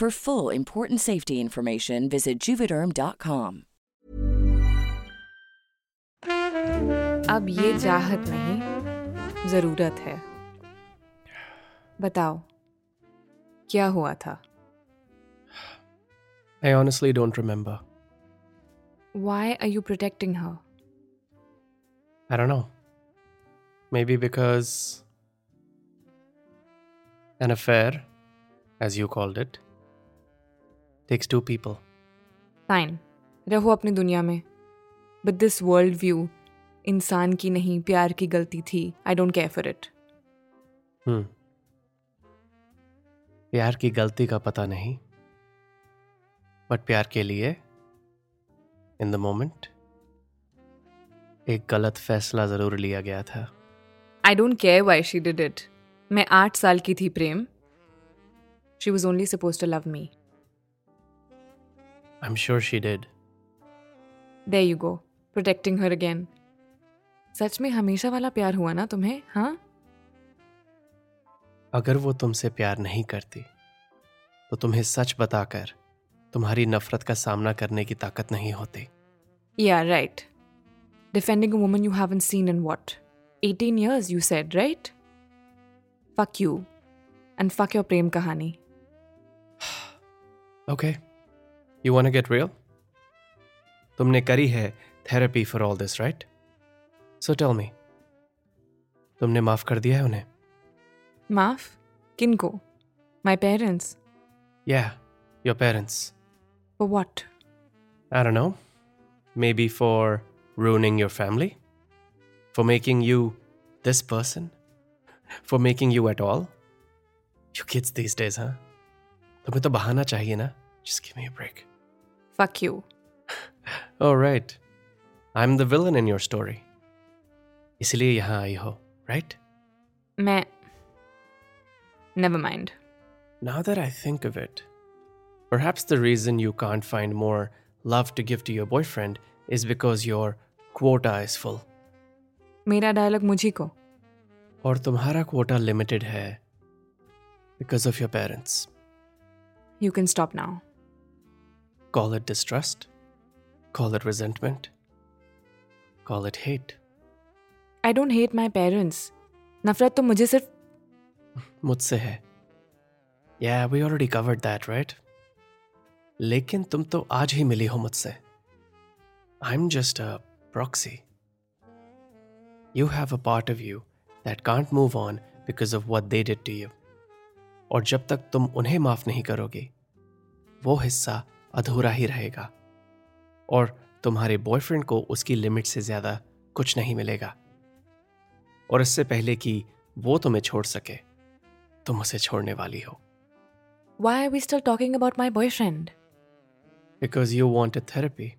For full important safety information, visit juvederm.com. अब ये चाहत नहीं जरूरत है बताओ क्या हुआ था I honestly don't remember. Why are you protecting her? I don't know. Maybe because an affair, as you called it, Takes two people. Fine रहो अपनी दुनिया में। बट दिस वर्ल्ड व्यू इंसान की नहीं प्यार की गलती थी I don't care for it प्यार की गलती का पता नहीं बट प्यार के लिए इन द मोमेंट एक गलत फैसला ज़रूर लिया गया था। I don't care why she did it मैं आठ साल की थी Prem. She was only suppose to love me I'm sure she did. There you go, protecting her again. सच में हमेशा वाला प्यार हुआ ना तुम्हें हाँ? अगर वो तुमसे प्यार नहीं करती तो तुम्हें सच बताकर तुम्हारी नफरत का सामना करने की ताकत नहीं होती। Yeah right defending woman you haven't seen in what eighteen years you said right fuck you and fuck your प्रेम कहानी. Okay okay. You want to get real? तुमने करी है therapy for all this right so tell me तुमने माफ कर दिया है उन्हें Maaf? Kinko? My parents? Yeah, your parents. For what? I don't know. Maybe for ruining your family? For making you this person? For making you at all? You kids these days, huh? तुम्हें तो बहाना चाहिए ना Just give me a break. Fuck you. Oh, right. I'm the villain in your story. इसलिए यहाँ आई हो, right? मैं Never mind. Now that I think of it, perhaps the reason you can't find more love to give to your boyfriend is because your quota is full. मेरा dialogue मुझी को और तुम्हारा quota limited है because of your parents. You can stop now. Call it distrust, call it resentment, call it hate. I don't hate my parents नफरत तो मुझे सिर्फ़ मुझसे है। Yeah we already covered that right लेकिन तुम तो आज ही मिली हो मुझसे। I am just a proxy you have a part of you that can't move on because of what they did to you और जब तक तुम उन्हें माफ़ नहीं करोगे वो हिस्सा अधूरा ही रहेगा। और तुम्हारे बॉयफ्रेंड को उसकी लिमिट से ज़्यादा कुछ नहीं मिलेगा। और इससे पहले कि वो तुम्हें छोड़ सके तुम उसे छोड़ने वाली हो। Why are we still talking about my boyfriend because you want a therapy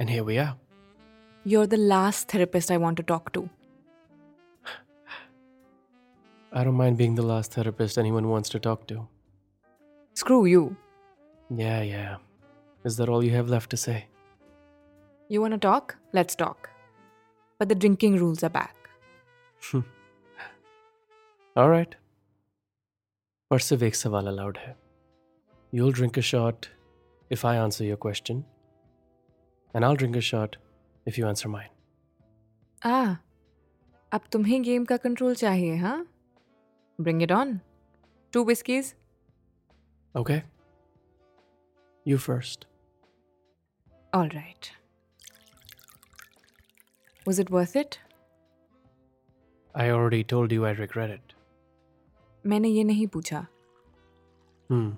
and here we you are the last therapist I want to talk to I don't mind being the last therapist anyone wants to talk to. Screw you. Yeah, yeah. Is that all you have left to say? You wanna talk? Let's talk. But the drinking rules are back. All right. पर सिर्फ एक सवाल allowed है You'll drink a shot if I answer your question, and I'll drink a shot if you answer mine. Ah, अब तुम्हें game का control चाहिए हाँ bring it on two whiskeys Okay? You first. All right Was it worth it? I already told you I regret it. मैंने ये नहीं पूछा Hmm.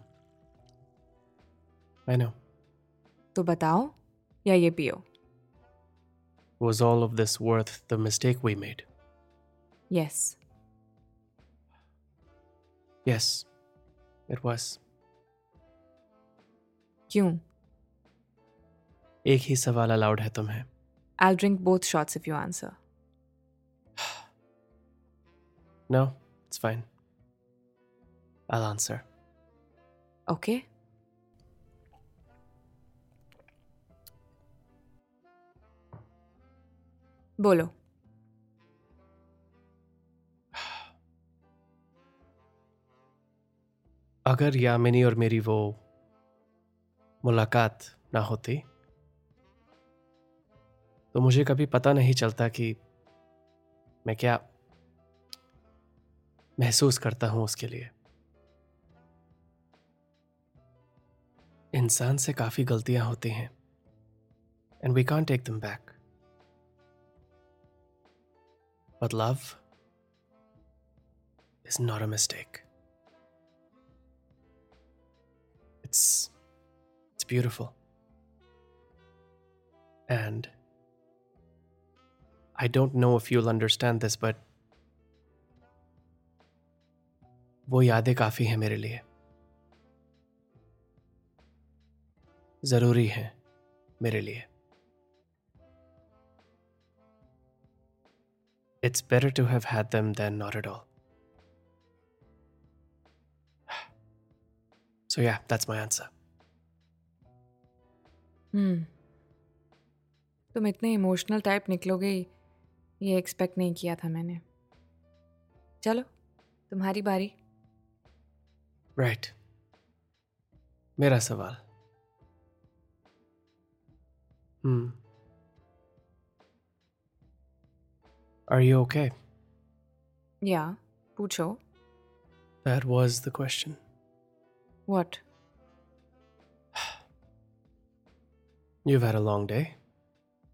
I know. तो बताओ या ये पियो Was all of this worth the mistake we made? Yes Yes, it was. क्यों? एक ही सवाल अलाउड है तुम्हें। I drink both shots if you answer no it's fine I answer okay बोलो। अगर यामिनी और मेरी वो मुलाकात ना होती। तो मुझे कभी पता नहीं चलता कि मैं क्या महसूस करता हूँ उसके लिए। इंसान से काफ़ी गलतियाँ होती हैं। And we can't take them back but love is not a mistake It's it's beautiful. And I don't know if you'll understand this, but वो यादें काफी हैं मेरे लिए जरूरी हैं मेरे लिए It's better to have had them than not at all. So yeah, that's my answer. हम्म तुम इतने इमोशनल टाइप निकलोगे ये एक्सपेक्ट नहीं किया था मैंने चलो तुम्हारी बारी Right. मेरा सवाल Hmm. Are you okay? या पूछो That was the question. What You've had a long day.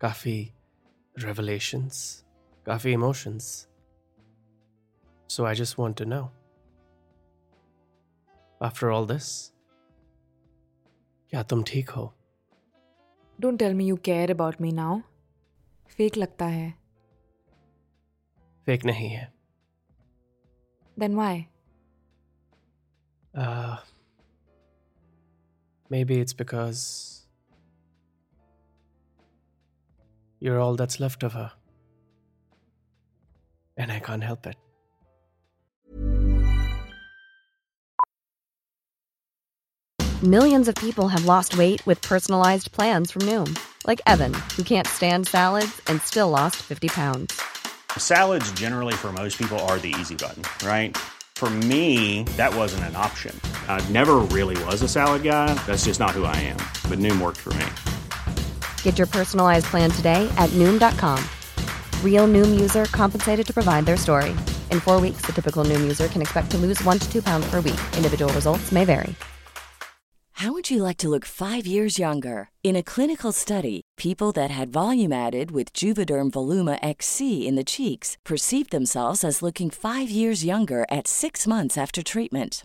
Kafi revelations, kafi emotions. So I just want to know. After all this, क्या तुम ठीक हो don't tell me you care about me now fake लगता है fake नहीं है then why Uh, maybe it's because you're all that's left of her. And I can't help it. Millions of people have lost weight with personalized plans from Noom, like Evan, who can't stand salads and still lost 50 pounds. Salads, generally, for most people, are the easy button, right? For me, that wasn't an option. I never really was a salad guy. That's just not who I am. But Noom worked for me. Get your personalized plan today at Noom.com. Real Noom user compensated to provide their story. In four weeks, the typical Noom user can expect to lose one to two pounds per week. Individual results may vary. How would you like to look five years younger? In a clinical study, people that had volume added with Juvederm Voluma XC in the cheeks perceived themselves as looking five years younger at six months after treatment.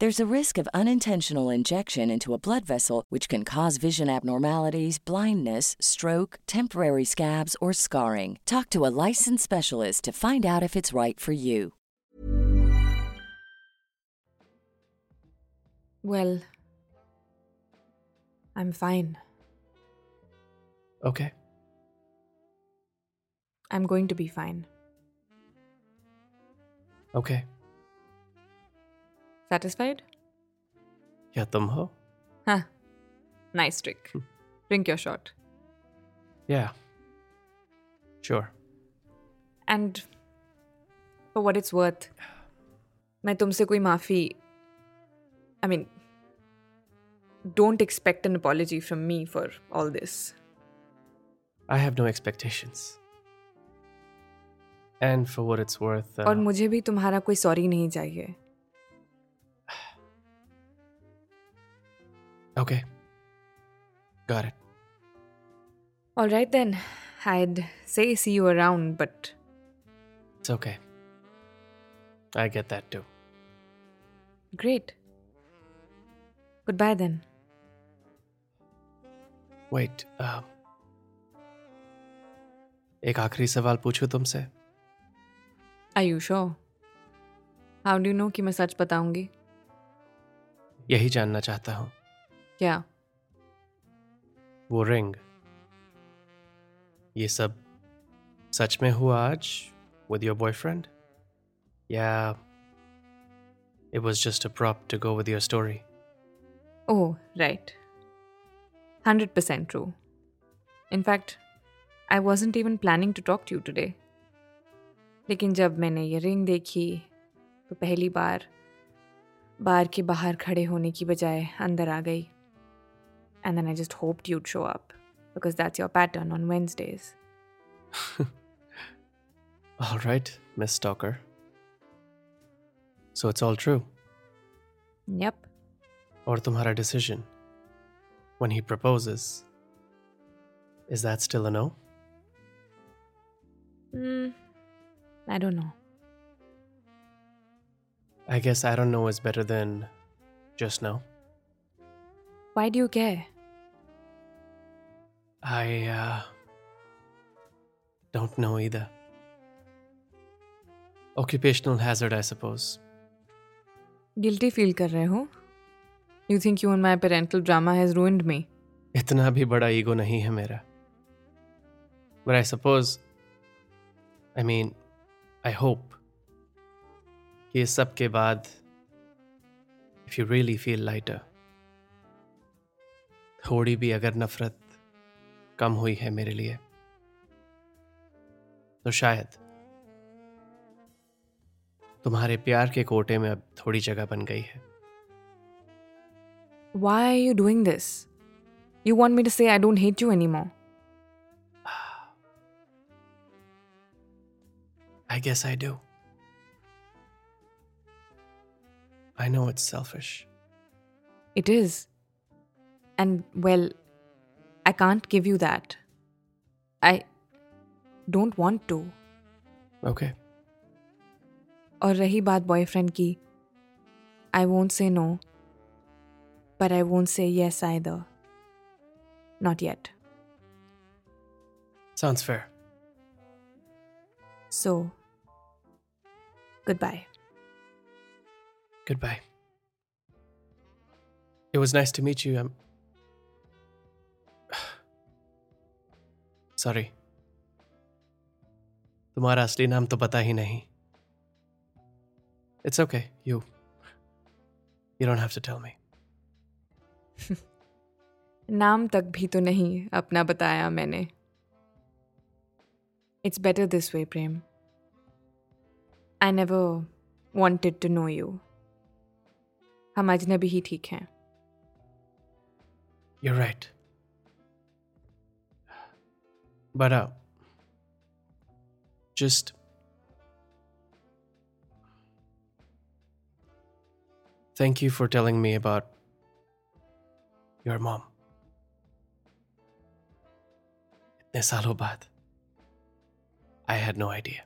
There's a risk of unintentional injection into a blood vessel, which can cause vision abnormalities, blindness, stroke, temporary scabs, or scarring. Talk to a licensed specialist to find out if it's right for you. Well, I'm fine. Okay. I'm going to be fine. Okay. Satisfied? क्या तुम हो हाँ nice trick drink your shot Yeah. Sure. And for what it's worth मैं तुमसे कोई माफ़ी I mean don't expect an apology from me for all this I have no expectations. And for what it's worth, uh, और मुझे भी तुम्हारा कोई sorry नहीं चाहिए okay. Got it. All right then. I'd say see you around, but It's okay. I get that too. great. Goodbye then. Wait, uh, एक आखिरी सवाल पूछूँ तुमसे you sure? How do you know कि मैं सच बताऊँगी? यही जानना चाहता हूँ क्या वो रिंग। ये सब सच में हुआ आज विद योर बॉयफ्रेंड या it was just a prop to go with your story oh right hundred percent true in fact I wasn't even planning to talk to you लेकिन जब मैंने ये रिंग देखी तो पहली बार बार के बाहर खड़े होने की बजाय अंदर आ गई। and then I just hoped you'd show up because that's your pattern on Wednesdays. all right, Miss Stalker. So it's all true. Yep. Or tumhara decision. When he proposes, is that still a no? Hmm. I don't know. I guess I don't know is better than just no. Why do you care? I uh, don't know either. Occupational hazard, I suppose. Guilty feel कर रहे हो you think you and my parental drama has ruined me इतना भी बड़ा ego नहीं है मेरा but I suppose I mean I hope कि इस सब के बाद if you really feel lighter थोड़ी भी अगर नफरत कम हुई है मेरे लिए। तो शायद तुम्हारे प्यार के कोटे में अब थोड़ी जगह बन गई है। Why are you doing this you want me to say I don't hate you anymore I guess I do I know it's selfish it is and well I can't give you that. I don't want to. Okay. और रही बात boyfriend की I won't say no but I won't say yes either not yet Sounds fair. So good bye Goodbye. It was nice to meet you. I'm Sorry. तुम्हारा असली नाम तो पता ही नहीं. It's okay You you don't have to tell me. नाम तक भी तो नहीं अपना बताया मैंने it's better this way Prem I never wanted to know you हम अजनबी ही ठीक हैं You're right. But uh, just thank you for telling me about your mom. इतने सालों बाद I had no idea.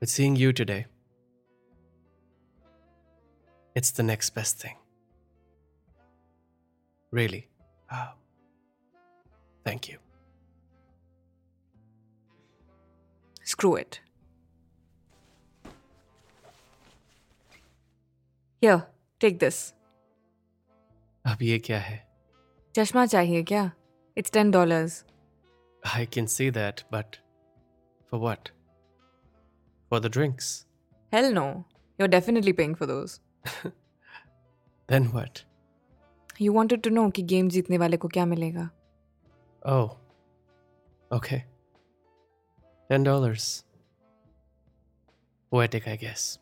But seeing you today, it's the next best thing. Really. Uh, thank you. Screw it. Here, take this. अब ये क्या है? चश्मा चाहिए क्या? It's ten dollars. I can see that, but for what? For the drinks. Hell no. You're definitely paying for those. Then what? You wanted to know कि game जीतने वाले को क्या मिलेगा Oh. Okay. Ten dollars. Poetic, I guess.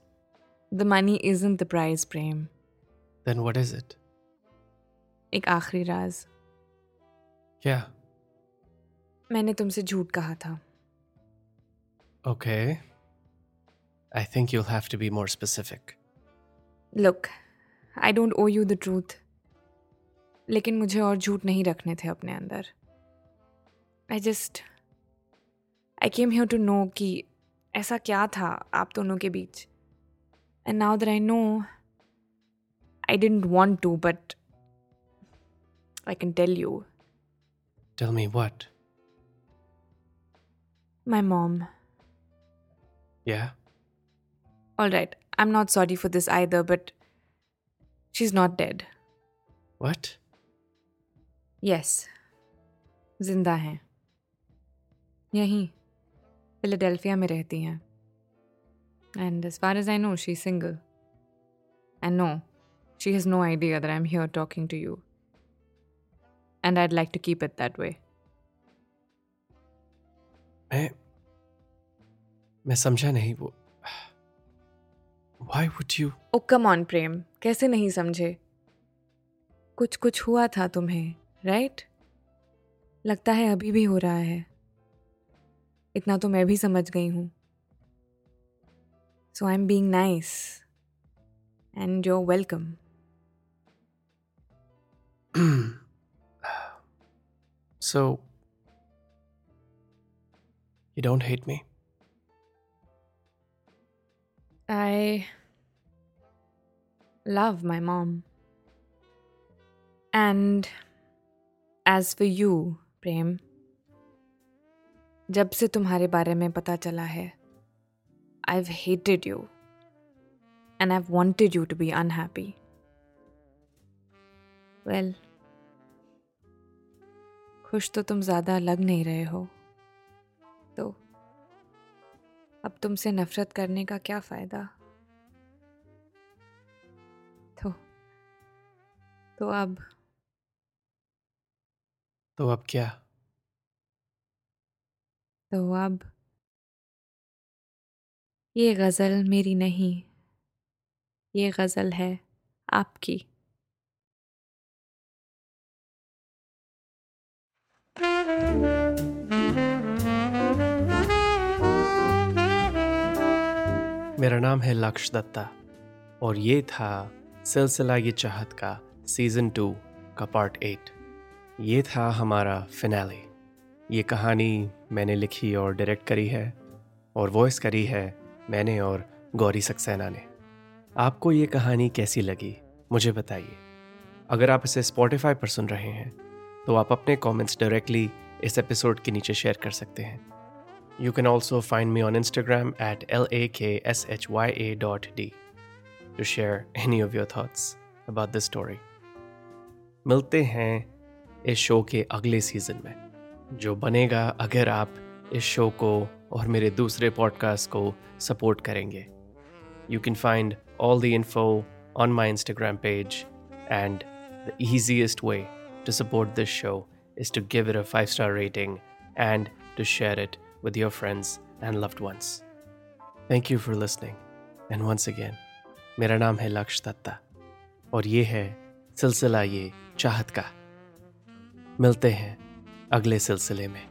The money isn't the prize, Prem. Then what is it? एक आखिरी राज Yeah. मैंने तुमसे झूठ कहा था Okay. I think you'll have to be more specific. Look I don't O you the truth लेकिन मुझे और झूठ नहीं रखने थे अपने अंदर I just I came here to know कि ऐसा क्या था आप दोनों के बीच and now that I know I dent want to but I can tell you Tell me what? My mom Yeah? All right I am not sorry for this either but she is not dead What? Yes जिंदा हैं यहीं Philadelphia में रहती हैं। And as far as I know she single and no she has no idea that I am here talking to you and I'd like to keep it that way मैं मैं समझा नहीं वो। Why would you? Oh come on Prem कैसे नहीं समझे? कुछ कुछ हुआ था तुम्हें राइट लगता है अभी भी हो रहा है। इतना तो मैं भी समझ गई हूँ so I am being nice and you're welcome So you don't hate me? I love my mom. And as for you, प्रेम जब से तुम्हारे बारे में पता चला है। I've hated you and I wanted you to be unhappy well खुश तो तुम ज़्यादा लग नहीं रहे हो। तो अब तुमसे नफरत करने का क्या फ़ायदा? तो तो अब? तो अब क्या? तो अब ये गज़ल मेरी नहीं, ये गज़ल है आपकी। मेरा नाम है लक्ष दत्ता और ये था सिलसिला ये चाहत का सीज़न टू का पार्ट एट। ये था हमारा फिनाले, ये कहानी मैंने लिखी और डायरेक्ट करी है और वॉइस करी है मैंने और गौरी सक्सेना ने। आपको ये कहानी कैसी लगी, मुझे बताइए। अगर आप इसे स्पॉटिफाई पर सुन रहे हैं तो आप अपने कमेंट्स डायरेक्टली इस एपिसोड के नीचे शेयर कर सकते हैं। You can also find me on Instagram at L A K S H Y A dot D to share any of your thoughts about this story मिलते हैं इस शो के अगले सीज़न में। जो बनेगा अगर आप इस शो को और मेरे दूसरे पॉडकास्ट को सपोर्ट करेंगे। You can find all the info on my Instagram page and the easiest way to support this show is to give it a five star rating and to share it with your friends and loved ones thank you for listening and once again मेरा नाम है लक्ष दत्ता और ये है सिलसिला ये चाहत का। मिलते हैं। अगले सिलसिले में।